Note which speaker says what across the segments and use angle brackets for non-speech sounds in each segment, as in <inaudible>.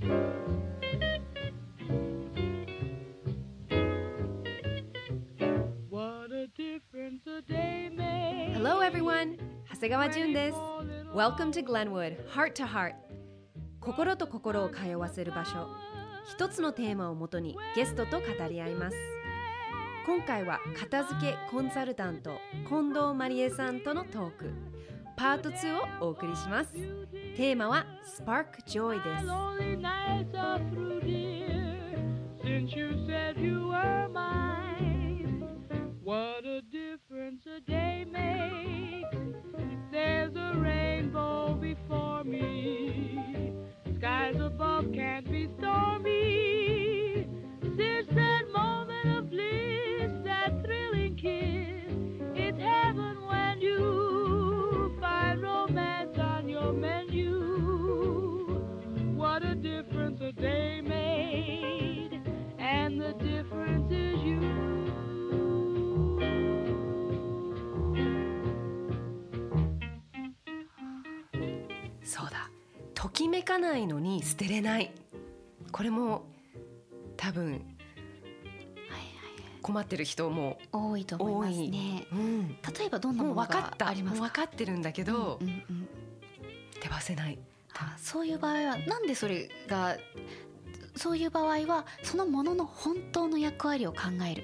Speaker 1: Hello everyone! 長谷川淳です。Welcome to Glenwood Heart to Heart. 心と心を通わせる場所。一つのテーマをもとにゲストと語り合います。今回は片付けコンサルタント近藤まりえさんとのトーク。パート2をお送りします。テーマは Spark Joy ですそうだ。ときめかないのに捨てれない。これも多分困ってる人も
Speaker 2: 多いと思いますね。
Speaker 1: うん、
Speaker 2: 例えばどんな
Speaker 1: も
Speaker 2: の
Speaker 1: 分かった。
Speaker 2: があります
Speaker 1: もう分
Speaker 2: か。
Speaker 1: かってるんだけど、
Speaker 2: うんうん
Speaker 1: 手放せない。
Speaker 2: あそういう場合はなんでそれがそういう場合はそのものの本当の役割を考える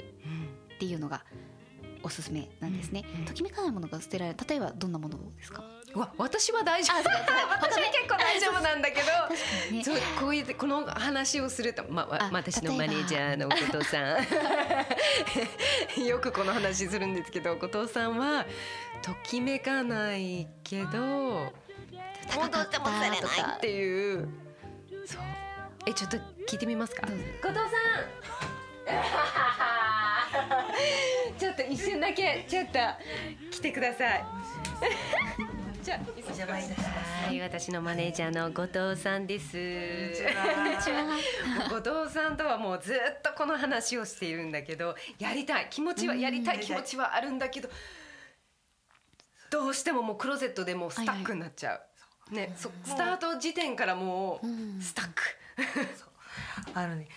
Speaker 2: っていうのがおすすめなんですね。
Speaker 1: うんうん。
Speaker 2: ときめかないものが捨てられる。例えばどんなものですか？
Speaker 1: うわ私は大丈夫 <laughs> 私は結構大丈夫なんだけど、
Speaker 2: ね。
Speaker 1: そうこういうこの話をすると、まあ、
Speaker 2: あ
Speaker 1: 私のマネージャーの後藤さん。よくこの話するんですけど後藤さんはときめかないけど
Speaker 2: 高かったとか
Speaker 1: っていう。そう。えちょっと聞いてみますか？後藤さん。<laughs> ちょっと一瞬だけちょっと来てくださいじゃあお邪魔いたしますはい私のマネージャーの後藤さんです。後藤さんとはもうずっとこの話をしているんだけどやりたい。気持ちはやりたい。気持ちはあるんだけどどうしてももうクローゼットでもうスタックになっちゃう、ねそスタート時点からもうスタック、
Speaker 3: あのね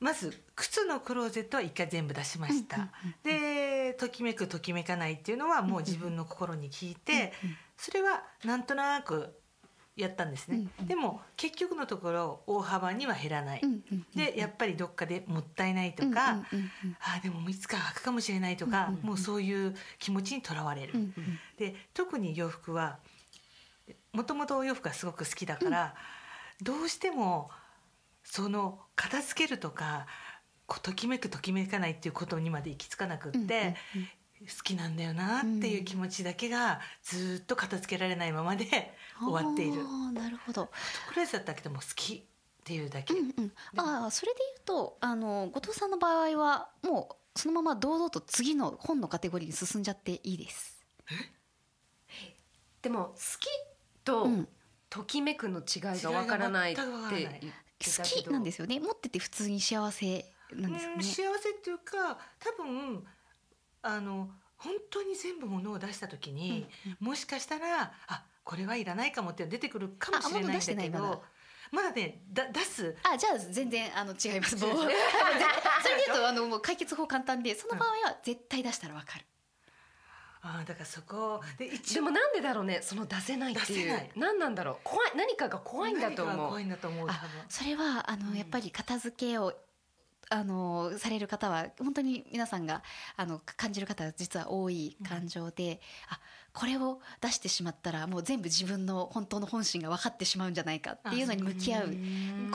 Speaker 3: まず靴のクローゼットは一回全部出しました、でときめくときめかないっていうのはもう自分の心に聞いて、それはなんとなくやったんですね、でも結局のところ大幅には減らない、でやっぱりどっかでもったいないとか、ああでもいつか履くかもしれないとか、もうそういう気持ちにとらわれる、で特に洋服はもともとお洋服がすごく好きだから、どうしてもその片付けるとかときめくときめかないっていうことにまで行き着かなくって、
Speaker 2: うんうんうん
Speaker 3: 好きなんだよなっていう気持ちだけがずっと片付けられないままで終わっている。
Speaker 2: あーなるほど。
Speaker 3: クレスだったけども好きっていうだけ、
Speaker 2: うんうん。ああそれで言うとあの後藤さんの場合はもうそのまま堂々と次の本のカテゴリーに進んじゃっていいです。
Speaker 1: でも好きと
Speaker 2: うん
Speaker 1: ときめくの違いがわからないって言っ
Speaker 2: 好きなんですよね。持ってて普通に幸せなんですよね。
Speaker 3: うん幸せっていうか多分あの本当に全部ものを出した時に、もしかしたらあこれはいらないかもって出てくるかもしれないんだけど
Speaker 2: まだ
Speaker 3: ねだ出す
Speaker 2: あじゃあ全然あの違います。<laughs> もうそれで言うとあのもう解決法簡単でその場合は絶対出したらわかる。
Speaker 3: あだからそこで一
Speaker 1: でもなんでだろうねその出せないっていう。
Speaker 3: 出せない。
Speaker 1: 何なんだろう。怖い何かが怖いんだと思う。
Speaker 3: 怖いんだと思う多分。
Speaker 2: あそれはあのやっぱり片付けをあのされる方は本当に皆さんがあの感じる方は実は多い感情で、あこれを出してしまったらもう全部自分の本当の本心が分かってしまうんじゃないかっていうのに向き合う。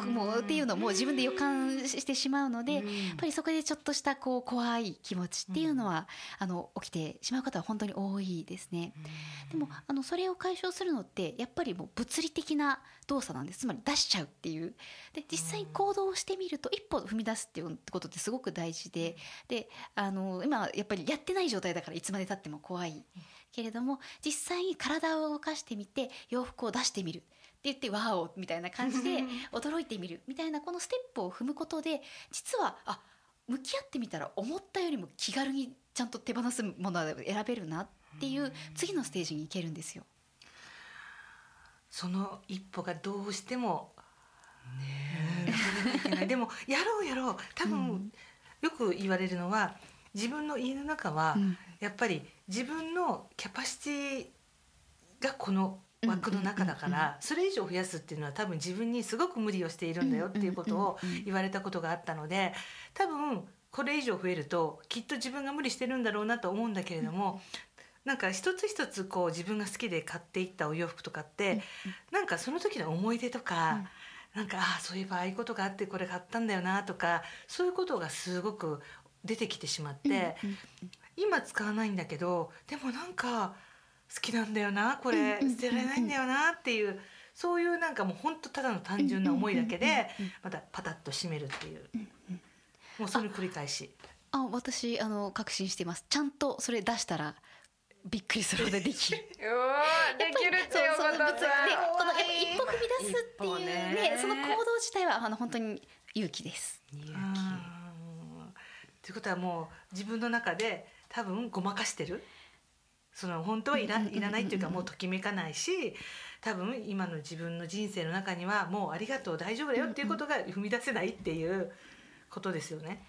Speaker 2: もうっていうのをもう自分で予感してしまうのでやっぱりそこでちょっとしたこう怖い気持ちっていうのは、あの起きてしまう方は本当に多いですね。でもあのそれを解消するのってやっぱりもう物理的な動作なんです。つまり出しちゃうっていう。で実際に行動をしてみると一歩踏み出すっていうことってすごく大事で。であの今やっぱりやってない状態だからいつまでたっても怖いけれども実際に体を動かしてみて洋服を出してみる。って言って「ワオ!」みたいな感じで驚いてみる。みたいなこのステップを踏むことで実はあ向き合ってみたら思ったよりも気軽にちゃんと手放すものを選べるなっていう次のステージに行けるんですよ。
Speaker 3: その一歩がどうしてもうんそれがいけない。<laughs> でもやろうやろう。多分、
Speaker 2: うん。
Speaker 3: よく言われるのは自分の家の中は、
Speaker 2: うん。
Speaker 3: やっぱり自分のキャパシティがこの枠の中だからそれ以上増やすっていうのは多分自分にすごく無理をしているんだよっていうことを言われたことがあったので多分これ以上増えるときっと自分が無理してるんだろうなと思うんだけれどもなんか一つ一つこう自分が好きで買っていったお洋服とかってなんかその時の思い出とかなんかああそういえばああいうことがあってこれ買ったんだよなとかそういうことがすごく出てきてしまって。
Speaker 2: うん
Speaker 3: 今使わないんだけどでもなんか好きなんだよなこれ捨てられないんだよなっていうそういうなんかもう本当ただの単純な思いだけでまたパタッと閉めるっていう。もうその繰り返し。
Speaker 2: あ私あの確信しています。ちゃんとそれ出したらびっくりするほどできる。<laughs>
Speaker 1: できるってよ
Speaker 2: そう
Speaker 1: ことさん
Speaker 2: でこの一歩踏み出すっていうね
Speaker 1: ね
Speaker 2: その行動自体はあの本当に勇気です。
Speaker 1: 勇
Speaker 3: うんということはもう自分の中で多分ごまかしてる？その本当はいらいらないっていうかもうときめかないし多分今の自分の人生の中にはもうありがとう大丈夫だよっていうことが踏み出せないっていうことですよね。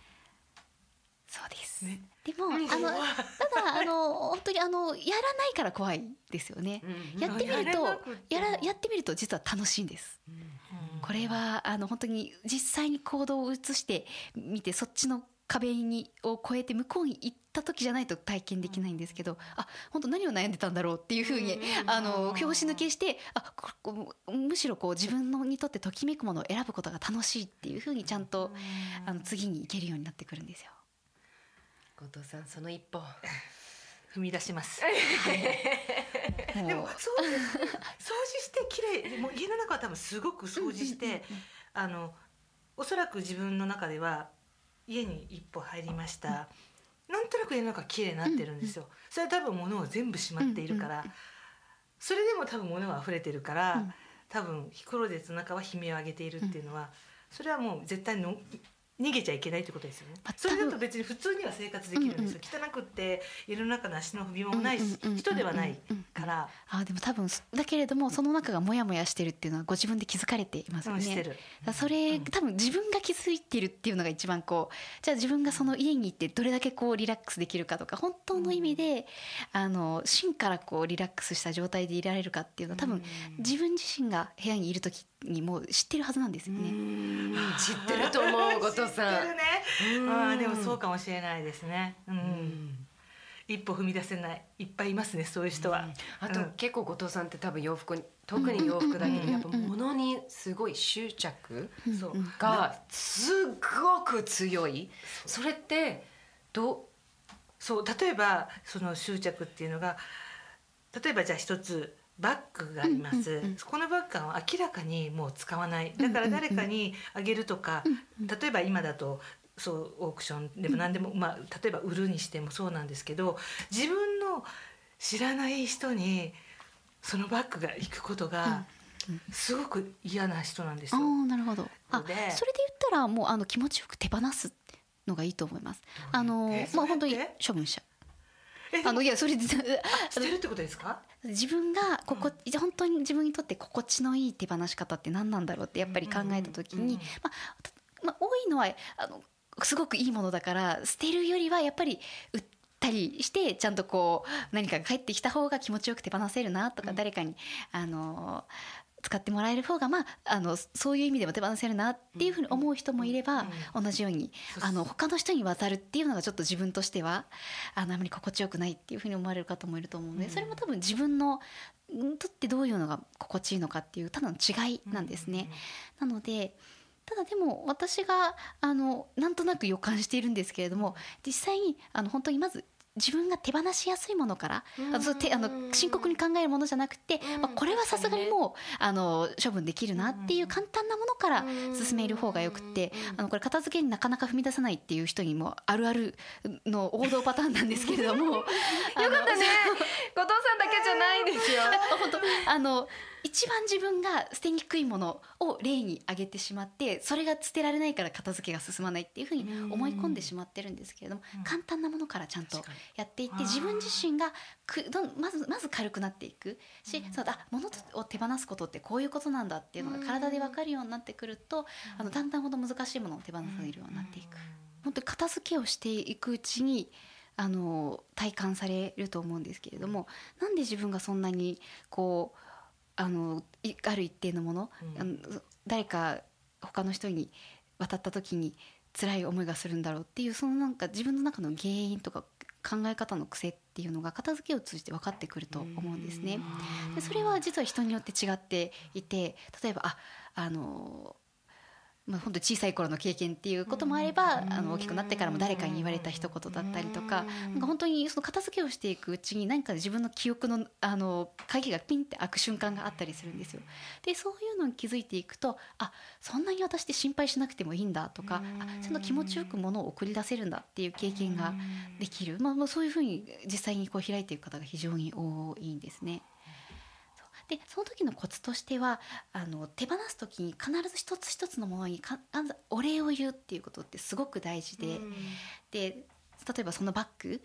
Speaker 2: そうです、
Speaker 3: ね。
Speaker 2: でも、
Speaker 3: うん
Speaker 2: あのただあの本当にあのやらないから怖いですよね、
Speaker 1: うん
Speaker 2: やってみると
Speaker 3: や
Speaker 2: らやってみると実は楽しいんです。
Speaker 3: うん。
Speaker 2: これはあの本当に実際に行動を移してみてそっちの壁にを越えて向こうに行った時じゃないと体験できないんですけどあ本当何を悩んでたんだろうっていうふうに
Speaker 3: うん
Speaker 2: あの拍子抜けしてあここむしろこう自分のにとってときめくものを選ぶことが楽しいっていうふうにちゃんとあの次に行けるようになってくるんですよ。
Speaker 1: 後藤さんその一歩 <laughs>
Speaker 3: 踏み出します。
Speaker 2: もう
Speaker 3: でも掃除掃除して綺麗もう家の中は多分すごく掃除してあのおそらく自分の中では家に一歩入りました。なんとなく家の中綺麗になってるんですよ。それは多分物を全部しまっているから、それでも多分物は溢れてるから、
Speaker 2: うん。
Speaker 3: 多分ヒコロデスの中は悲鳴を上げているっていうのは、それはもう絶対の逃げちゃいけないってことですよね
Speaker 2: まあ。
Speaker 3: それだと別に普通には生活できるんですよ。汚くって家の中の足の踏み場もないし、人ではないから。
Speaker 2: あでも多分だけれどもその中がモヤモヤしてるっていうのはご自分で気づかれていますよね。それ、多分自分が気づいてるっていうのが一番こうじゃあ自分がその家に行ってどれだけこうリラックスできるかとか本当の意味で、あの芯からこうリラックスした状態でいられるかっていうのは多分自分自身が部屋にいる時にもう知ってるはずなんですよね。<laughs>
Speaker 1: 知ってると思う後藤
Speaker 3: 知
Speaker 1: さん
Speaker 3: ってるね。
Speaker 1: うん
Speaker 3: ああでもそうかもしれないですね。うん。一歩踏み出せないいっぱいいますねそういう人は。
Speaker 1: あと、
Speaker 3: うん
Speaker 1: 結構後藤さんって多分洋服に特に洋服だけどやっぱ物にすごい執着
Speaker 3: そう。
Speaker 1: がすごく強いそれってど
Speaker 3: そう例えばその執着っていうのが例えばじゃあ一つバッグがあります、
Speaker 2: うんうんうん
Speaker 3: このバッグは明らかにもう使わないだから誰かにあげるとか、例えば今だとそうオークションでも何でも、まあ、例えば売るにしてもそうなんですけど自分の知らない人にそのバッグが行くことがすごく嫌な人なんです
Speaker 2: あ
Speaker 3: よ。
Speaker 2: あなるほど。あ
Speaker 3: で
Speaker 2: それで言ったらもうあの気持ちよく手放すのがいいと思います。あの
Speaker 3: え
Speaker 2: まあ本当に処分者。
Speaker 3: えでも
Speaker 2: あのいやそれで
Speaker 3: 捨てるってことですか？
Speaker 2: 自分がここ、本当に自分にとって心地のいい手放し方って何なんだろうってやっぱり考えた時に、
Speaker 3: うん
Speaker 2: まあたまあ、多いのはあのすごくいいものだから捨てるよりはやっぱり売ったりしてちゃんとこう何かが返ってきた方が気持ちよく手放せるなとか、誰かにあの使ってもらえる方がまああのそういう意味でも手放せるなっていうふうに思う人もいれば、同じようにあの他の人に渡るっていうのがちょっと自分としてはあのあまり心地よくないっていうふうに思われる方もいると思うので、
Speaker 3: うん
Speaker 2: それも多分自分のんとってどういうのが心地いいのかっていうただの違いなんですね。なのでただでも私があのなんとなく予感しているんですけれども実際にあの本当にまず自分が手放しやすいものからあの深刻に考えるものじゃなくて、まあ、これはさすがにもうあの処分できるなっていう簡単なものから進める方がよくてあのこれ片付けになかなか踏み出さないっていう人にもあるあるの王道パターンなんですけれども <laughs> よか
Speaker 1: よかったね。後藤さんだけじゃないですよ。<laughs>
Speaker 2: 本当。あの一番自分が捨てにくいものを例に挙げてしまってそれが捨てられないから片付けが進まないっていうふうに思い込んでしまってるんですけれども、
Speaker 3: うん。
Speaker 2: 簡単なものからちゃんとやっていって自分自身がくどんまずまず軽くなっていくし、
Speaker 3: うん。
Speaker 2: そうだ物を手放すことってこういうことなんだっていうのが体で分かるようになってくると、あのだんだんほど難しいものを手放せるようになっていく。本当に片付けをしていくうちにあの体感されると思うんですけれどもなんで自分がそんなにこうあのいある一定のもの、
Speaker 3: うん。
Speaker 2: あの誰か他の人に渡った時に辛い思いがするんだろうっていうそのなんか自分の中の原因とか考え方の癖っていうのが片付けを通じて分かってくると思うんですね。でそれは実は人によって違っていて例えばああのまあ、本当小さい頃の経験っていうこともあれば、あの大きくなってからも誰かに言われた一言だったりとか、なんか本当にその片付けをしていくうちに何か自分の記憶のあの鍵がピンって開く瞬間があったりするんですよ。でそういうのに気づいていくとあそんなに私って心配しなくてもいいんだとかあちゃんと気持ちよくものを送り出せるんだっていう経験ができる、まあ、まあそういうふうに実際にこう開いていく方が非常に多いんですね。でその時のコツとしてはあの手放す時に必ず一つ一つのものにかお礼を言うっていうことってすごく大事で、で例えばそのバッグ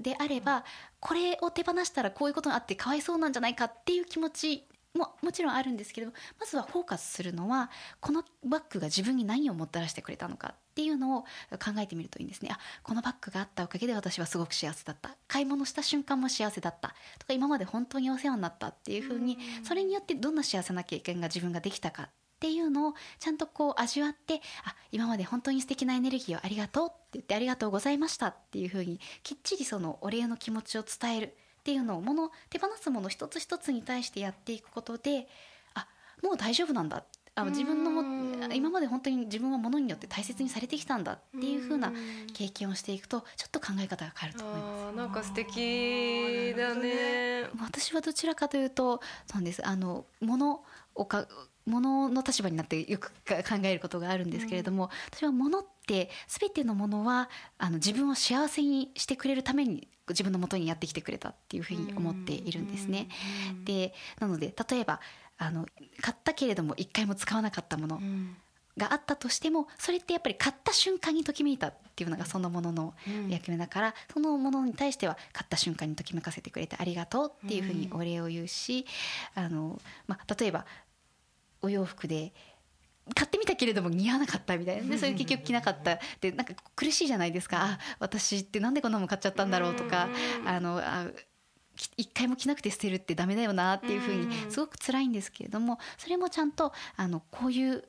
Speaker 2: であればこれを手放したらこういうことがあってかわいそうなんじゃないかっていう気持ちももちろんあるんですけれどもまずはフォーカスするのはこのバッグが自分に何をもたらしてくれたのかっていうのを考えてみるといいんですね。あこのバッグがあったおかげで私はすごく幸せだった。買い物した瞬間も幸せだった。とか今まで本当にお世話になったっていうふうにそれによってどんな幸せな経験が自分ができたかっていうのをちゃんとこう味わってあ今まで本当に素敵なエネルギーをありがとうって言ってありがとうございましたっていうふうにきっちりそのお礼の気持ちを伝えるっていうのをもの手放すもの一つ一つに対してやっていくことであもう大丈夫なんだあ自分のも今まで本当に自分はものによって大切にされてきたんだっていうふうな経験をしていくとちょっと考え方が変わると思います。
Speaker 1: あーなんか素敵だね。
Speaker 2: 私はどちらかというとそうです。あの物をか物の立場になってよくか考えることがあるんですけれども、私は物って全てのものはあの自分を幸せにしてくれるために自分の元にやってきてくれたっていうふうに思っているんですね。でなので例えばあの買ったけれども一回も使わなかったものがあったとしてもそれってやっぱり買った瞬間にときめいたっていうのがそのものの役目だから、そのものに対しては買った瞬間にときめかせてくれてありがとうっていうふうにお礼を言うし、あのまあ、例えばお洋服で買ってみたけれども似合わなかったみたいなでそれ結局着なかった。でなんか苦しいじゃないですか。あ私ってなんでこんなもん買っちゃったんだろうとかあのあき一回も着なくて捨てるってダメだよなっていうふうにすごく辛いんですけれどもそれもちゃんとあのこういう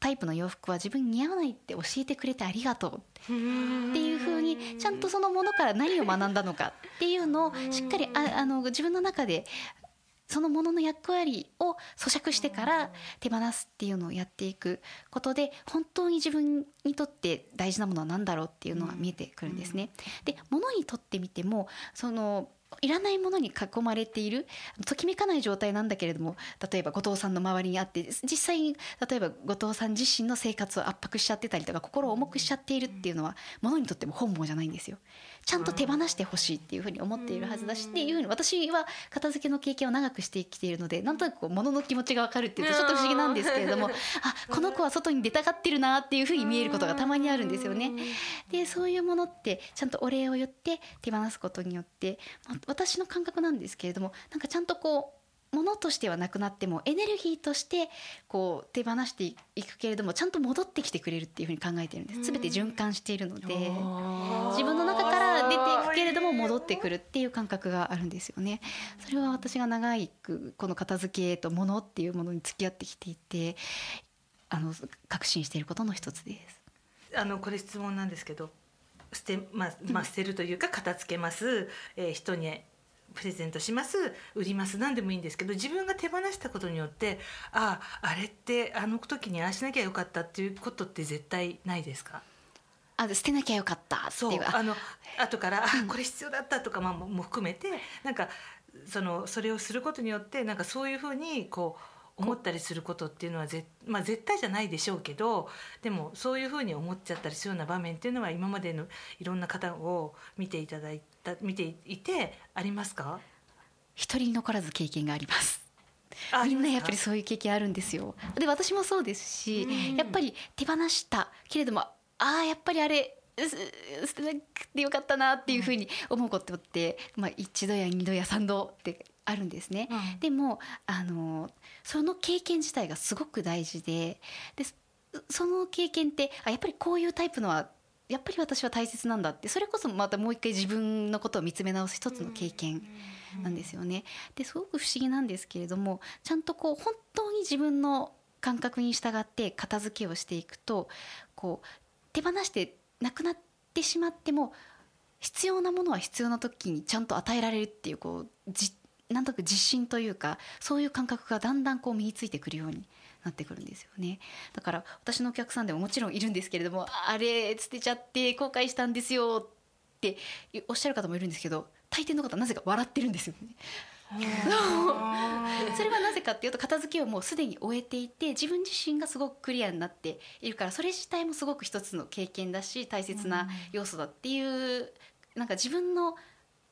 Speaker 2: タイプの洋服は自分に似合わないって教えてくれてありがとうっていうふうにちゃんとそのものから何を学んだのかっていうのをしっかりああの自分の中でそのものの役割を咀嚼してから手放すっていうのをやっていくことで本当に自分にとって大事なものは何だろうっていうのが見えてくるんですね。で物にとってみてもそのいらないものに囲まれているときめかない状態なんだけれども例えば後藤さんの周りにあって実際に例えば後藤さん自身の生活を圧迫しちゃってたりとか心を重くしちゃっているっていうのはものにとっても本望じゃないんですよ。ちゃんと手放してほしいっていうふうに思っているはずだしっていうふうに私は片付けの経験を長くしてきているのでなんとなくこう物の気持ちが分かるっていうとちょっと不思議なんですけれども <laughs> あこの子は外に出たがってるなっていうふうに見えることがたまにあるんですよね。でそういうものってちゃんとお礼を言って手放すことによって、まあ私の感覚なんですけれどもなんかちゃんとこう物としてはなくなってもエネルギーとしてこう手放していくけれどもちゃんと戻ってきてくれるっていうふうに考えてるんです。全て循環しているので自分の中から出ていくけれども戻ってくるっていう感覚があるんですよね。それは私が長いくこの片付けと物っていうものに付き合ってきていてあの確信していることの一つです。
Speaker 3: あのこれ質問なんですけど捨て,、まあまあ、捨てるというか片付けます、えー人にプレゼントします売ります何でもいいんですけど自分が手放したことによってあああれってあの時にああしなきゃよかったっていうことって絶対ないですか？
Speaker 2: あ捨てなきゃよかったって
Speaker 3: そうあの後から、あこれ必要だったとか、まあ、もも含めてなんかそのそれをすることによってなんかそういうふうにこう思ったりすることっていうのはぜ、まあ、絶対じゃないでしょうけどでもそういうふうに思っちゃったりするような場面っていうのは今までのいろんな方を見ていただいた見ていてありますか？
Speaker 2: 一人残らず経験があります。
Speaker 3: あ
Speaker 2: みんなやっぱりそういう経験あるんですよ。で私もそうですし、やっぱり手放したけれどもああやっぱりあれ捨てなくてよかったなっていうふうに思うことって、まあ、一度や二度や三度ってあるんですね。
Speaker 3: うん。
Speaker 2: でもあのその経験自体がすごく大事ででそその経験ってあやっぱりこういうタイプのはやっぱり私は大切なんだってそれこそまたもう一回自分のことを見つめ直す一つの経験なんですよね。ですごく不思議なんですけれどもちゃんとこう本当に自分の感覚に従って片付けをしていくとこう手放してなくなってしまっても必要なものは必要な時にちゃんと与えられるっていうこうじなんとなく自信というかそういう感覚がだんだんこう身についてくるようになってくるんですよね。だから私のお客さんでももちろんいるんですけれどもあれ捨てちゃって後悔したんですよっておっしゃる方もいるんですけど大抵の方はなぜか笑ってるんですよね。<laughs> それはなぜかっていうと片付けをもうすでに終えていて自分自身がすごくクリアになっているからそれ自体もすごく一つの経験だし大切な要素だっていうなんか自分の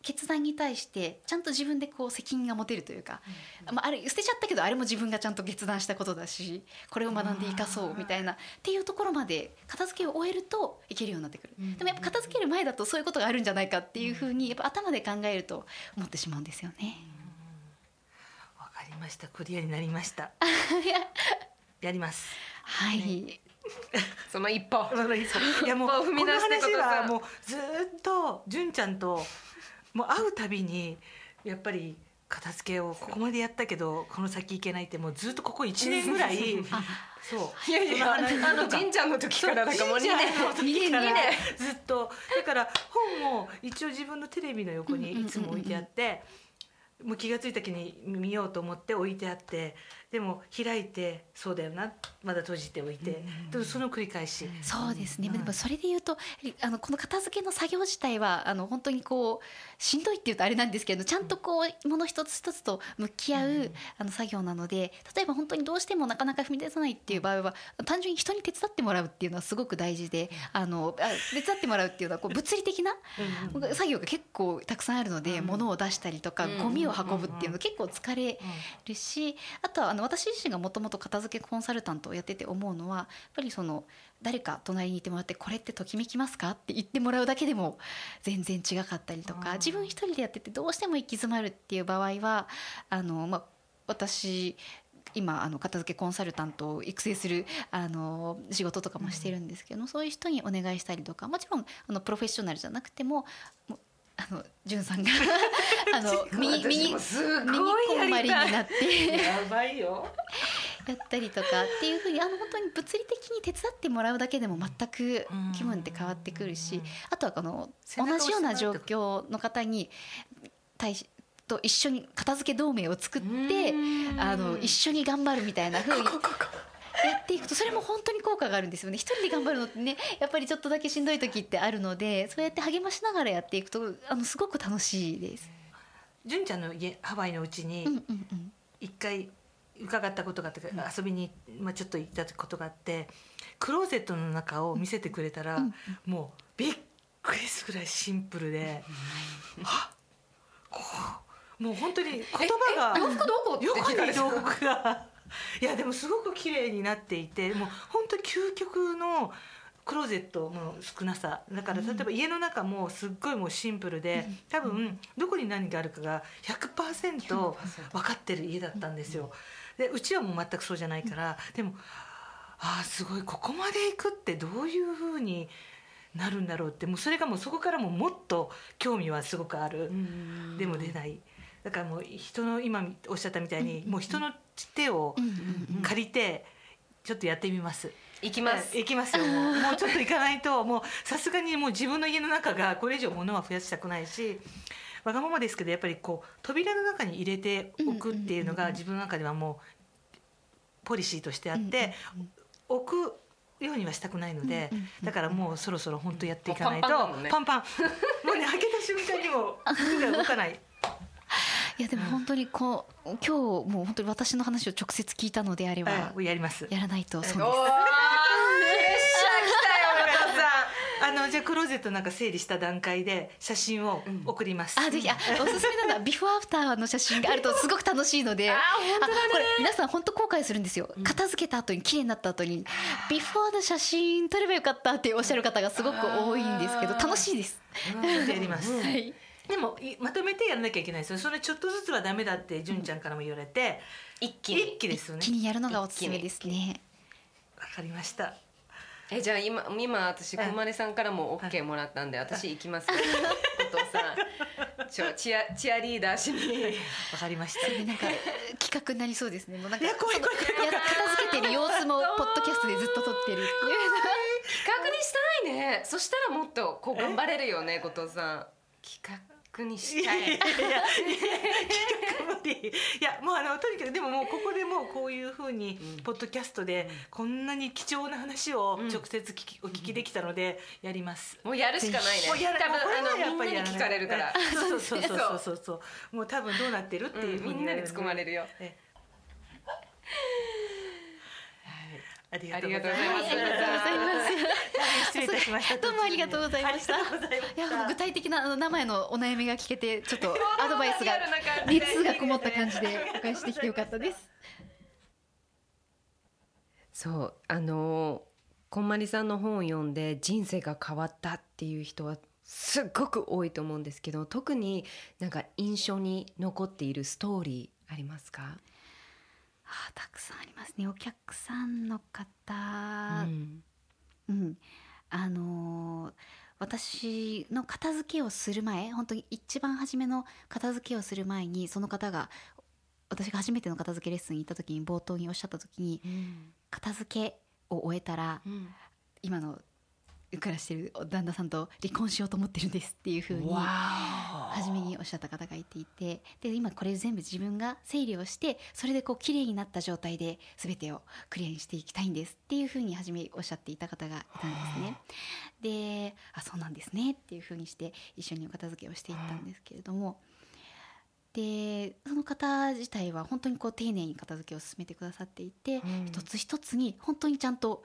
Speaker 2: 決断に対してちゃんと自分でこう責任が持てるというか、まあ、あれ捨てちゃったけどあれも自分がちゃんと決断したことだしこれを学んで生かそうみたいなっていうところまで片付けを終えるといけるようになってくる、でもやっぱ片付ける前だとそういうことがあるんじゃないかっていうふうにやっぱ頭で考えると思ってしまうんですよね。
Speaker 3: わかりました。クリアになりました。<laughs> やります。
Speaker 2: はい、<laughs>
Speaker 1: その一歩。<laughs>
Speaker 3: いやもう
Speaker 1: 一歩踏み出して
Speaker 3: この話はもうずーっと純ちゃんともう会うたびにやっぱり片付けをここまでやったけどこの先行けないってもうずっとここ1年ぐらい <laughs> そう。
Speaker 1: いやいやあの神ちゃんの時からだからもう2年
Speaker 3: 2年
Speaker 1: 二年
Speaker 3: ずっと。だから本も一応自分のテレビの横にいつも置いてあってもう気が付いた時に見ようと思って置いてあってでも開いてそうだよな。まだ閉じておいて。でもその繰り返し。
Speaker 2: そうですね、でもそれで言うとあのこの片付けの作業自体はあの本当にこうしんどいっていうとあれなんですけどちゃんとこうもの一つ一つと向き合う、あの作業なので例えば本当にどうしてもなかなか踏み出さないっていう場合は単純に人に手伝ってもらうっていうのはすごく大事であのあ手伝ってもらうっていうのはこう物理的な作業が結構たくさんあるので、物を出したりとかゴミを運ぶっていうの結構疲れるしあとはあの私自身がもともと片付けコンサルタントをやってて思うのはやっぱりその誰か隣にいてもらって「これってときめきますか?」って言ってもらうだけでも全然違かったりとか自分一人でやっててどうしても行き詰まるっていう場合はあの、まあ、私今あの片付けコンサルタントを育成するあの仕事とかもしてるんですけど、そういう人にお願いしたりとかもちろんあのプロフェッショナルじゃなくてもあのじゅんさんがあの右右右
Speaker 1: す
Speaker 2: 右こんまりになって。
Speaker 3: やばいよ。
Speaker 2: やったりとかっていうふうにあの本当に物理的に手伝ってもらうだけでも全く気分って変わってくるしあとはこの同じような状況の方に対しと一緒に片付け同盟を作ってあの一緒に頑張るみたいなふうに。やっていくとそれも本当に効果があるんですよね。一人で頑張るのってねやっぱりちょっとだけしんどい時ってあるのでそうやって励ましながらやっていくとあのすごく楽しいです。
Speaker 3: 純ちゃんの家ハワイのうちに一回伺ったことがあって遊びに、まあ、ちょっと行ったことがあってクローゼットの中を見せてくれたら、もうびっくりするぐらいシンプルで、はっこうもう本当に言葉が
Speaker 1: 洋服どこ
Speaker 3: 洋服がいやでもすごく綺麗になっていてもう本当に究極のクローゼットの少なさ。だから例えば家の中もすっごいもうシンプルで多分どこに何があるかが100%分かってる家だったんですよ。でうちはもう全くそうじゃないからでもああすごいここまで行くってどういうふうになるんだろうってもうそれがもうそこからももっと興味はすごくある。でも出ない。だからもう人の今おっしゃったみたいにもう人の手を借りてちょっとやってみます。
Speaker 1: 行きます。
Speaker 3: 行きますよ。もう <laughs> もうちょっと行かないともうさすがにもう自分の家の中がこれ以上物は増やしたくないしわがままですけどやっぱりこう扉の中に入れておくっていうのが自分の中ではもうポリシーとしてあって置くようにはしたくないのでだからもうそろそろ本当やっていかないと
Speaker 1: パンパンだも
Speaker 3: うね開けた瞬間にもう服が動かない。
Speaker 2: いやでも本当にこう今日もう本当に私の話を直接聞いたのであれば、
Speaker 3: はい、やります。
Speaker 2: やらないと損です。
Speaker 1: おープレッシャーきたよ岡田さん。
Speaker 3: あ <laughs> あのじゃあクローゼットなんか整理した段階で写真を送ります、
Speaker 2: あぜひあ <laughs> おすすめなのはビフォーアフターの写真があるとすごく楽しいので <laughs> あこれ皆さん本当後悔するんですよ。片付けた後に綺麗になった後にビフォーの写真撮ればよかったっておっしゃる方がすごく多いんですけど楽しいです。
Speaker 3: うんやります、
Speaker 2: はい
Speaker 3: でもいまとめてやらなきゃいけないですよ。それちょっとずつはダメだって純ちゃんからも言われて、
Speaker 1: 一気に。
Speaker 3: 一気ですよね。
Speaker 2: 気にやるのがおすすめですね。
Speaker 3: わかりました。
Speaker 1: えじゃあ今今私
Speaker 3: うん。
Speaker 1: こまねさんからも OK もらったんで私行きます。よ後藤さん。ちょチアチアリーダーしに。<laughs>
Speaker 3: わかりました。
Speaker 2: なんか企画になりそうですね。もうなんか
Speaker 3: いや怖い怖い怖い
Speaker 2: そのや片付けてる様子もポッドキャストでずっと撮ってるっていう。<laughs>
Speaker 1: 企画にしたいね。そしたらもっとこう頑張れるよね後藤さん。企画にしたい
Speaker 3: いやいやいや企画無理いやもうあのとにかくでももうここでもうこういうふうにポッドキャストでこんなに貴重な話を直接聞き、お聞きできたのでやります。
Speaker 1: もうやるしかないね
Speaker 3: もうやら
Speaker 1: 多分
Speaker 3: これは
Speaker 1: あのみんなに聞かれるから
Speaker 3: そうそうそうそうそうそうもう多分どうなってるっていう
Speaker 1: みんなに突っ込まれ
Speaker 3: る
Speaker 1: よ
Speaker 3: ありがとうございます
Speaker 2: ありがとうございます。
Speaker 3: しました。
Speaker 2: どうもありがとうございました。
Speaker 3: い
Speaker 2: や
Speaker 3: た
Speaker 2: 具体的なあの名前のお悩みが聞けてちょっとアドバイスが熱がこもった感じでお返しできてよかったです。
Speaker 1: そうあのこんまりさんの本を読んで人生が変わったっていう人はすっごく多いと思うんですけど特になんか印象に残っているストーリーありますか、
Speaker 2: あーたくさんありますね。お客さんの方、
Speaker 1: うん。
Speaker 2: うんあのー私の片付けをする前本当に一番初めの片付けをする前にその方が私が初めての片付けレッスンに行った時に冒頭におっしゃった時に片付けを終えたら
Speaker 1: うん。
Speaker 2: 今の暮らしてる旦那さんと離婚しようと思ってるんですっていうふうに初めにおっしゃった方がいていてで今これ全部自分が整理をしてそれでこう綺麗になった状態で全てをクリアにしていきたいんですっていうふうに初めおっしゃっていた方がいたんですね。であそうなんですねっていうふうにして一緒にお片付けをしていったんですけれども。でその方自体は本当にこう丁寧に片付けを進めてくださっていて、
Speaker 1: うん
Speaker 2: 一つ一つに本当にちゃんと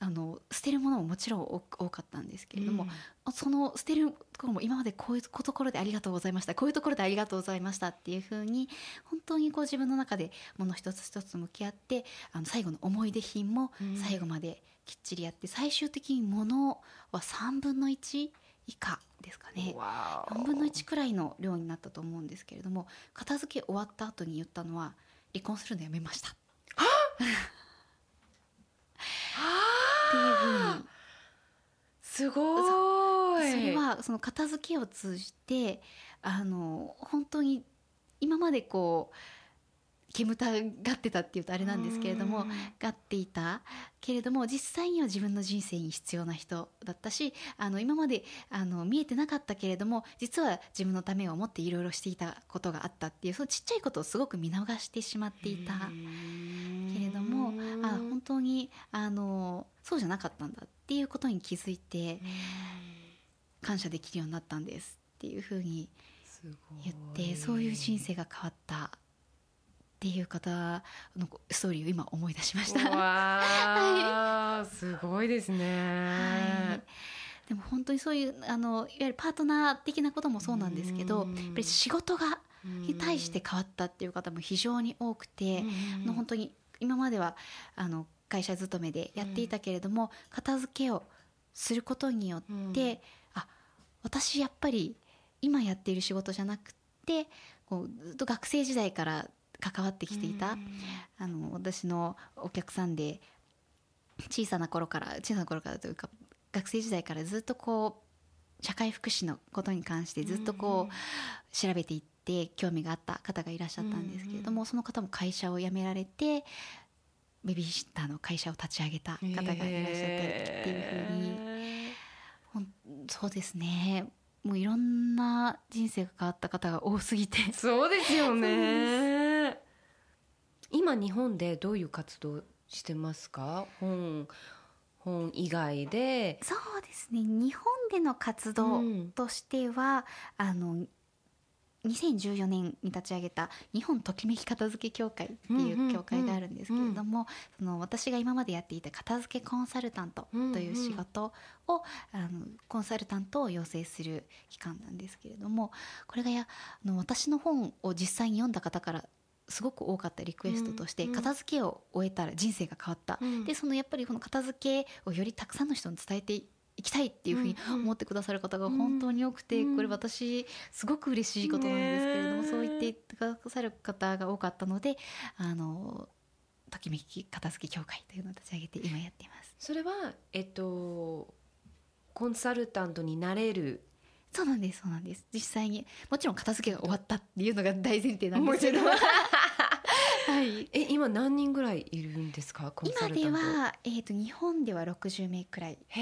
Speaker 2: あの捨てるものももちろん多多かったんですけれども、その捨てるところも今までこういうところでありがとうございました。こういうところでありがとうございましたっていうふうに本当にこう自分の中でもの一つ一つ向き合ってあの最後の思い出品も
Speaker 1: うん。
Speaker 2: 最後まできっちりやって最終的に物は3分の1以下ですかね。
Speaker 1: わー
Speaker 2: 4分の1くらいの量になったと思うんですけれども片付け終わった後に言ったのは離婚するのやめましたいうふうに。
Speaker 1: すごい。
Speaker 2: それはその片付けを通じてあの本当に今までこう煙たがってたっていうとあれなんですけれども
Speaker 1: うん。
Speaker 2: がっていたけれども実際には自分の人生に必要な人だったしあの今まであの見えてなかったけれども実は自分のためを思っていろいろしていたことがあったっていうそのちっちゃいことをすごく見逃してしまっていたけれどもあ本当にあのそうじゃなかったんだっていうことに気づいて感謝できるようになったんですっていうふうに言ってそういう人生が変わったっていう方のストーリーを今思い出しました。<laughs>
Speaker 1: すごいですね、
Speaker 2: はい。でも本当にそういうあのいわゆるパートナー的なこともそうなんですけど
Speaker 1: うん。
Speaker 2: やっぱり仕事がに対して変わったっていう方も非常に多くて、あの本当に今まではあの会社勤めでやっていたけれども、片付けをすることによって、
Speaker 1: うん。
Speaker 2: あ私やっぱり今やっている仕事じゃなくてこうずっと学生時代から関わってきていた、あの私のお客さんで小さな頃から小さな頃からというか学生時代からずっとこう社会福祉のことに関してずっとこう調べていって興味があった方がいらっしゃったんですけれども、その方も会社を辞められてベビーシッターの会社を立ち上げた方がいらっしゃったりっていうふうに、そうですね。もういろんな人生が変わった方が多すぎて。
Speaker 1: そうですよね <laughs> 今日本でどういう活動してますか？本本以外で。
Speaker 2: そうですね。日本での活動
Speaker 1: うん。
Speaker 2: としては、あの2014年に立ち上げた日本ときめき片付け協会っていう協会があるんですけれども、その私が今までやっていた片付けコンサルタントという仕事を、あのコンサルタントを養成する機関なんですけれどもこれがやあの私の本を実際に読んだ方からすごく多かったリクエストとして、片付けを終えたら人生が変わった、
Speaker 1: うん。
Speaker 2: でそのやっぱりこの片付けをよりたくさんの人に伝えていきたいっていうふうに思ってくださる方が本当に多くて、
Speaker 1: うん。
Speaker 2: これ私すごく嬉しいことなんですけれども、そう言ってくださる方が多かったのであのときめき片付け協会というのを立ち上げて今やっています。
Speaker 1: それはえっとコンサルタントになれる。
Speaker 2: そうなんですそうなんです。実際にもちろん片付けが終わったっていうのが大前提なんですけどはい。
Speaker 1: え今何人ぐらいいるんですか？コンサ
Speaker 2: 今で
Speaker 1: ルタント。
Speaker 2: は、えー、と日本では60名くらい
Speaker 1: へ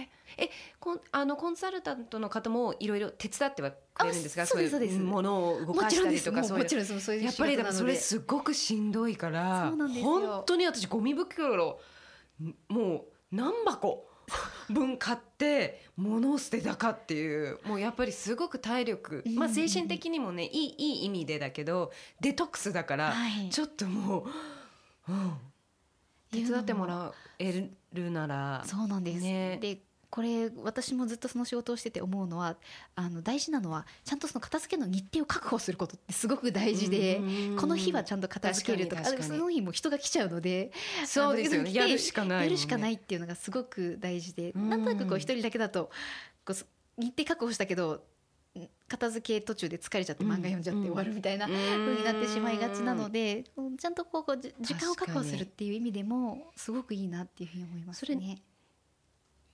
Speaker 1: ええコンあのコンサルタントの方もいろいろ手伝ってはくれるんですか？
Speaker 2: あそうですそうです。
Speaker 1: いうものを動
Speaker 2: も
Speaker 1: かしたりとかそういう。やっぱりでもそれ
Speaker 2: す
Speaker 1: ごくしんどいから本当に私ゴミ袋もう何箱分買って物を捨てたかっていうもうやっぱりすごく体力、まあ、精神的にもねいいいい意味でだけどデトックスだから、
Speaker 2: はい。
Speaker 1: ちょっともう、うん、手伝ってもらえるなら
Speaker 2: そうなんです、
Speaker 1: ね。
Speaker 2: でこれ私もずっとその仕事をしてて思うのはあの大事なのはちゃんとその片付けの日程を確保することってすごく大事で、
Speaker 1: うん
Speaker 2: この日はちゃんと片付けるとかその日も人が来ちゃうので
Speaker 1: そうですよね。やるしかないね。
Speaker 2: やるしかないっていうのがすごく大事で、
Speaker 1: うん。
Speaker 2: なんとなくこう一人だけだとこうす日程確保したけどん片付け途中で疲れちゃって漫画読んじゃって終わるみたいな
Speaker 1: うん。
Speaker 2: 風になってしまいがちなので、うん。ちゃんとこうこうじ時間を確保するっていう意味でもすごくいいなっていうふうに思いますね。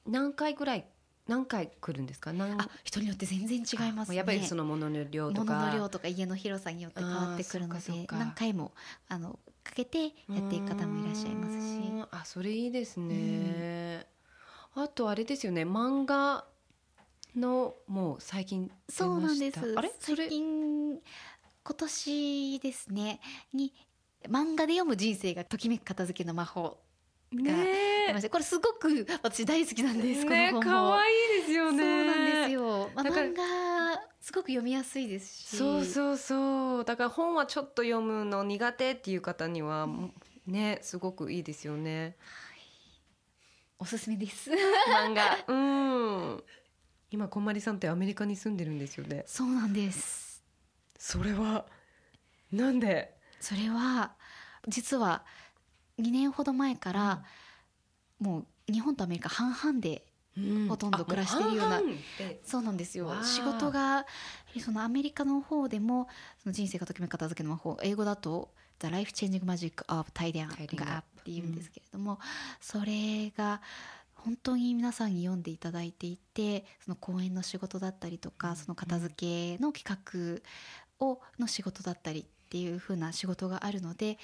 Speaker 1: 何回ぐらい何回来るんですか？何
Speaker 2: あ人によって全然違いますね。
Speaker 1: やっぱりその物の量とか。
Speaker 2: 物の量とか家の広さによって変わってくるので何回もあのかけてやっていく方もいらっしゃいますし。
Speaker 1: うん。あそれいいですね、あとあれですよね。漫画のもう最近出
Speaker 2: そうなんです。
Speaker 1: あれ？それ？
Speaker 2: 最近今年ですね。に漫画で読む人生がときめく片付けの魔法
Speaker 1: ね
Speaker 2: これすごく私大好きなんです、
Speaker 1: ね
Speaker 2: この本も。
Speaker 1: 可愛いですよね。
Speaker 2: そうなんですよ、まあ、漫画すごく読みやすいですし。
Speaker 1: そうそうそう。だから本はちょっと読むの苦手っていう方にはねすごくいいですよね。
Speaker 2: おすすめです。
Speaker 1: 漫画。うん。今こんまりさんってアメリカに住んでるんですよね。
Speaker 2: そうなんです。
Speaker 1: それはなんで？
Speaker 2: それは実は2年ほど前から、もう日本とアメリカ半々でほとんど暮らしているような
Speaker 1: あも半々で
Speaker 2: そうなんですよ。仕事がそのアメリカの方でもその人生がときめく片付けの魔法英語だと「The Life Changing Magic of Tidying Up」
Speaker 1: Up
Speaker 2: っていうんですけれども、それが本当に皆さんに読んでいただいていてその講演の仕事だったりとか、その片付けの企画をの仕事だったりっていう風な仕事があるので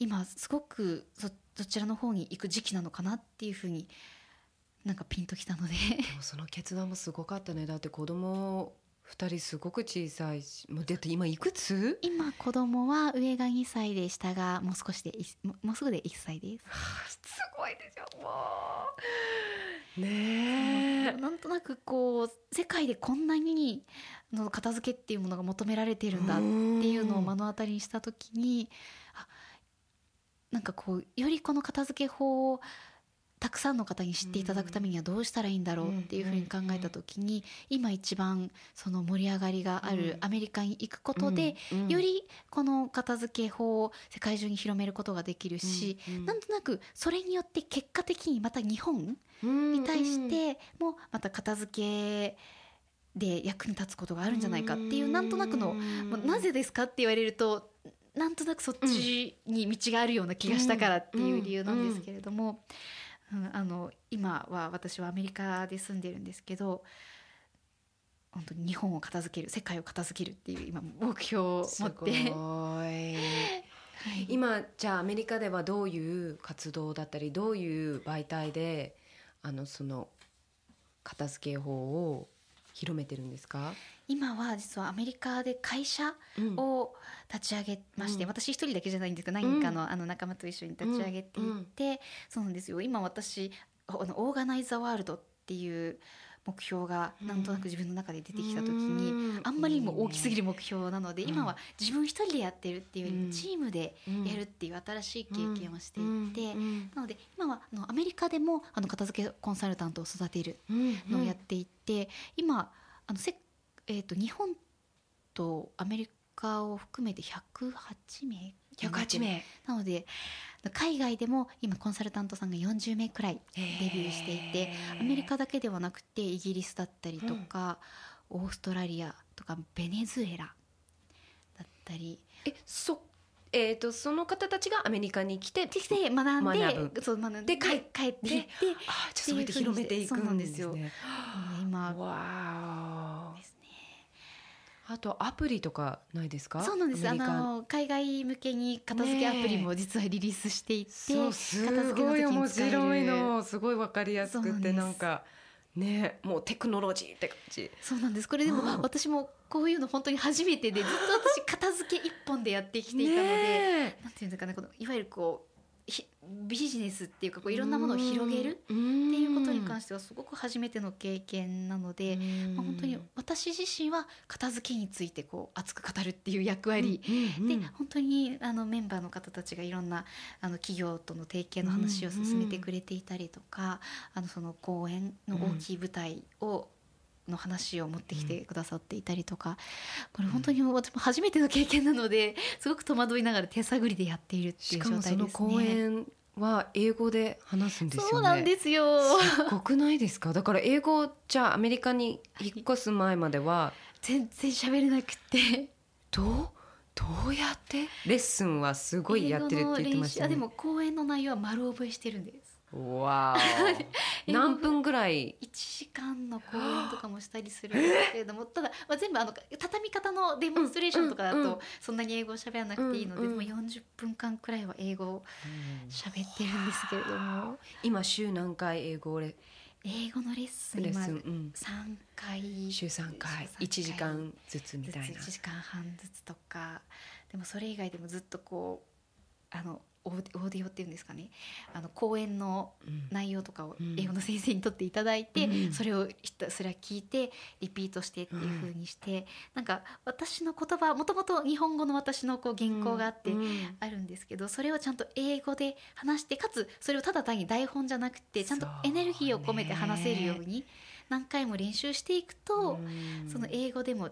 Speaker 2: 今すごくそそちらの方に行く時期なのかなっていう風になんかピンときたので。
Speaker 1: その決断もすごかったねだって子供二人すごく小さいしもうだって今いくつ？
Speaker 2: 今子供は上が2歳で下がもう少しでいももうすぐで1歳です。
Speaker 1: すごいですよもうねえ
Speaker 2: なんとなくこう世界でこんなにあの片付けっていうものが求められているんだっていうのを目の当たりにした時にあなんかこうよりこの片付け法をたくさんの方に知っていただくためにはどうしたらいいんだろうっていうふうに考えた時に今一番その盛り上がりがあるアメリカに行くことでよりこの片付け法を世界中に広めることができるし、なんとなくそれによって結果的にまた日本
Speaker 1: うん
Speaker 2: に対してもまた片付けで役に立つことがあるんじゃないかっていうなんとなくの、なぜですかって言われるとなんとなくそっちに道があるような気がしたからっていう理由なんですけれども、うんあの今は私はアメリカで住んでるんですけど本当に日本を片付ける世界を片付けるっていう今目標を持って。
Speaker 1: い。
Speaker 2: はい。
Speaker 1: 今じゃあアメリカではどういう活動だったりどういう媒体であのその片付け法を広めてるんですか、
Speaker 2: 今は実はアメリカで会社
Speaker 1: うん。
Speaker 2: を立ち上げまして、
Speaker 1: うん。
Speaker 2: 私一人だけじゃないんですけど何人かの,、あの仲間と一緒に立ち上げていって、そうなんですよ。今私あのオーガナイザーワールドっていう目標がなんとなく自分の中で出てきた時に、
Speaker 1: うん。
Speaker 2: あんまりにも大きすぎる目標なので
Speaker 1: うん。
Speaker 2: 今は自分一人でやってるっていうより
Speaker 1: うん。
Speaker 2: もチームで
Speaker 1: ね
Speaker 2: やるっていう新しい経験をしていて、
Speaker 1: うん。
Speaker 2: なので今はあのアメリカでもあの片付けコンサルタントを育てる
Speaker 1: うん。
Speaker 2: のをやっていて、今あのせ、えー、と日本とアメリカを含めて108名。
Speaker 1: 108名。
Speaker 2: なので海外でも今コンサルタントさんが40名くらいデビューしていてアメリカだけではなくてイギリスだったりとか、オーストラリアとかベネズエラだったり。
Speaker 1: えそえー、とその方たちがアメリカに来て
Speaker 2: 来て学んで
Speaker 1: 学ぶ。
Speaker 2: そう学んで
Speaker 1: で帰
Speaker 2: 帰っていって
Speaker 1: あじゃあそうやって広めていくんですね。
Speaker 2: 今
Speaker 1: わ
Speaker 2: ですね
Speaker 1: あ。あとアプリとかないですか？
Speaker 2: そうなんです。あの海外向けに片付けアプリも実はリリースしていて、
Speaker 1: そうす
Speaker 2: 片付けの
Speaker 1: ごい面
Speaker 2: 時に使える
Speaker 1: 白いのすごいわかりやすくて
Speaker 2: なん
Speaker 1: かねもうテクノロジーって感じ。
Speaker 2: そうなんです。これでも
Speaker 1: うん
Speaker 2: 私もこういうの本当に初めてでずっと私片付け一本でやってきていたので、
Speaker 1: ね
Speaker 2: なんていうのかなこのいわゆるこうひビジネスっていうかこういろんなものを広げるっていうことに関
Speaker 1: し
Speaker 2: してはすごく初めての経験なので、まあ、本当に私自身は片付けについてこう熱く語るっていう役割、で本当にあのメンバーの方たちがいろんなあの企業との提携の話を進めてくれていたりとか、あのその公演の大きい舞台を、の話を持ってきてくださっていたりとか、これ本当に私も初めての経験なのですごく戸惑いながら手探りでやっているっていう
Speaker 1: しかもそ
Speaker 2: 状態ですね。
Speaker 1: の公演は英語で話すんですよね。
Speaker 2: そうなんですよ。
Speaker 1: すごくないですか？だから英語じゃあアメリカに引っ越す前までは
Speaker 2: 全然喋れなくて。
Speaker 1: どう？どうやって？レッスンはすごいやってるって言ってましたよね
Speaker 2: 英語の練習あでも公演の内容は丸覚えしてるんです。
Speaker 1: わ <laughs> 何分ぐらい
Speaker 2: ？1時間の公演とかもしたりするんですけれども。ただ、まあ、全部あの畳み方のデモンストレーションとかだ
Speaker 1: うんうんうん。
Speaker 2: とそんなに英語を喋らなくていいので、
Speaker 1: うんうん
Speaker 2: でも40分間くらいは英語を喋ってるんですけれども。
Speaker 1: 今週何回英語？レ
Speaker 2: 英語のレッスン
Speaker 1: レッ
Speaker 2: 今
Speaker 1: スンうん。
Speaker 2: 3回。
Speaker 1: 週3回。
Speaker 2: 週
Speaker 1: 1時間ずつみたいな。
Speaker 2: 1時間半ずつとか。でもそれ以外でもずっとこうあのオーディオっていうんですかね。あの講演の
Speaker 1: うん。
Speaker 2: 内容とかを
Speaker 1: うん。
Speaker 2: 英語の先生にとっていただいて、
Speaker 1: うん。
Speaker 2: それをひたすら聞いてリピートしてっていう風にして、なんか私の言葉もともと日本語の私のこう原稿があって。
Speaker 1: うん。
Speaker 2: あるんですけどそれをちゃんと英語で話してかつそれをただ単に台本じゃなくてちゃんとエネルギーを込めて話せるように何回も練習していくと、
Speaker 1: うん。
Speaker 2: その英語でも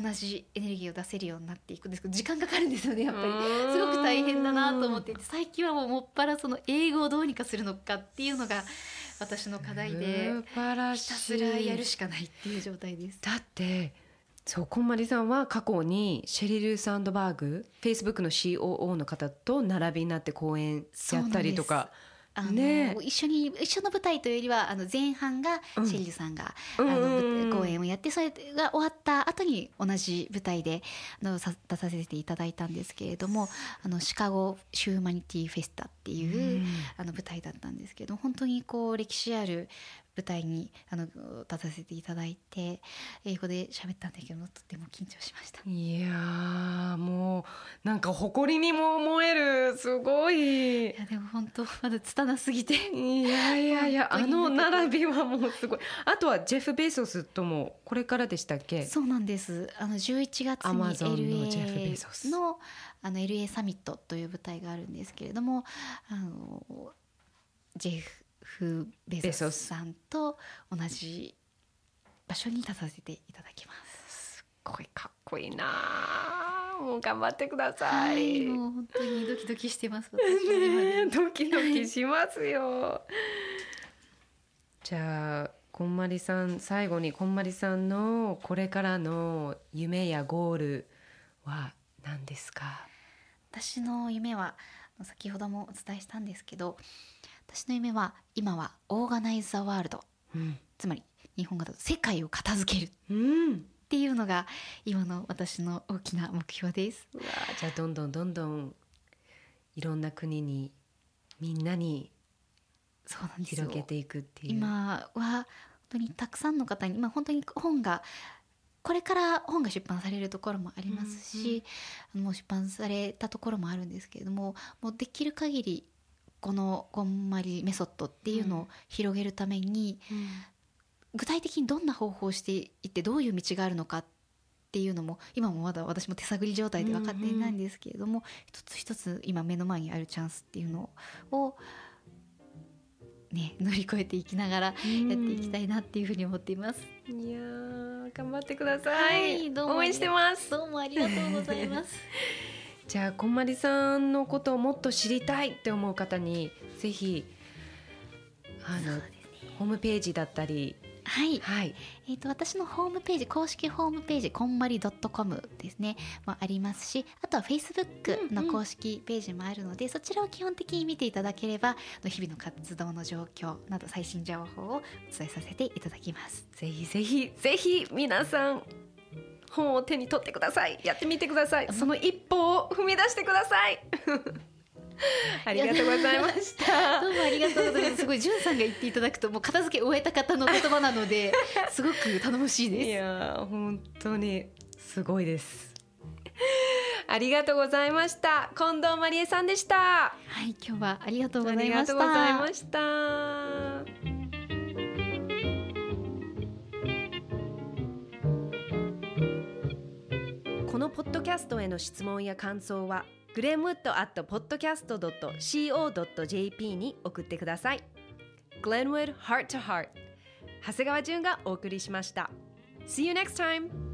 Speaker 2: 同じエネルギーを出せるようになっていくんですけど時間かかるんですよねやっぱり。
Speaker 1: うん。
Speaker 2: すごく大変だなと思っていて最近はもうもっぱらその英語をどうにかするのかっていうのが私の課題でひたすらやるしかないっていう状態です。
Speaker 1: だってそうこんまりさんは過去にシェリル・サンドバーグ Facebook の COO の方と並びになって講演やったりとか
Speaker 2: あの
Speaker 1: ね。え
Speaker 2: 一緒に一緒の舞台というよりはあの前半が
Speaker 1: うん。
Speaker 2: シェリルさんが、
Speaker 1: うん
Speaker 2: あの公演をやってそれが終わった後に同じ舞台であのさ出させていただいたんですけれどもあのシカゴシューマニティフェスタっていう、
Speaker 1: うん。
Speaker 2: あの舞台だったんですけど本当にこう歴史ある舞台にあの立たせていただいて英語で喋ったんだけどとっても緊張しました。
Speaker 1: いやーもうなんか誇りにも思えるすごい。
Speaker 2: いやでも本当まだ拙すぎて。
Speaker 1: いやいやいや <laughs> あの並びはもうすごい。あとはジェフ・ベゾスともこれからでしたっけ？
Speaker 2: そうなんです。あの11月に
Speaker 1: Amazon のジェフベゾス。
Speaker 2: LA のあの LA サミットという舞台があるんですけれども、あのジェフベゾスさんと同じ場所に立たせていただきます。
Speaker 1: すっごいかっこいいな。あもう頑張ってくださ
Speaker 2: はい、
Speaker 1: い、
Speaker 2: もう本当にドキドキしてます。私は今
Speaker 1: ね。ドキドキしますよ。<laughs> じゃあこんまりさん最後にこんまりさんのこれからの夢やゴールは何ですか？
Speaker 2: 私の夢は先ほどもお伝えしたんですけど、私の夢は今はオーガナイズ・ザ・ワールド、
Speaker 1: うん、
Speaker 2: つまり日本語だと世界を片付ける。
Speaker 1: うん、
Speaker 2: っていうのが今の私の大きな目標です。
Speaker 1: うわあじゃあどんどんどんどんいろんな国にみんなに広げていくっていう。
Speaker 2: 今は本当にたくさんの方に今本当に本がこれから本が出版されるところもありますし、もう出版されたところもあるんですけれどももうできる限りこのこんまりメソッドっていうのを広げるために、具体的にどんな方法をしていってどういう道があるのかっていうのも今もまだ私も手探り状態で分かっていないんですけれども、一つ一つ今目の前にあるチャンスっていうのをね乗り越えていきながらやっていきたいなっていうふうに思っています。
Speaker 1: いやー頑張ってください、
Speaker 2: はいどうも
Speaker 1: 応援してます
Speaker 2: どうもありがとうございます。<laughs>
Speaker 1: じゃあこんまりさんのことをもっと知りたいって思う方にぜひあの、ホームページだったり。
Speaker 2: はい、
Speaker 1: はい。
Speaker 2: えー、と私のホームページ公式ホームページこんまり .com ですね。もありますしあとは Facebook の公式ページもあるので、そちらを基本的に見ていただければ日々の活動の状況など最新情報をお伝えさせていただきます。
Speaker 1: ぜひぜひぜひ皆さん本を手に取ってください。やってみてください。その一歩を踏み出してください。<laughs> ありがとうございました。
Speaker 2: どうもありがとうございます。すごいじゅんさんが言っていただくともう片付け終えた方の言葉なので <laughs> すごく頼もしい
Speaker 1: い
Speaker 2: です。
Speaker 1: やー本当にすごいです。<laughs> ありがとうございました。近藤まりえさんでした。
Speaker 2: はい、今日はありがとうご
Speaker 1: あ
Speaker 2: ざいまし
Speaker 1: りがとうござい
Speaker 2: た
Speaker 1: ま。したこのポッドキャストへの質問や感想はグレムウッドアットポッドキャストドット CO.jp に送ってください。Glenwood Heart 長谷川淳がお送りしました。See you next time!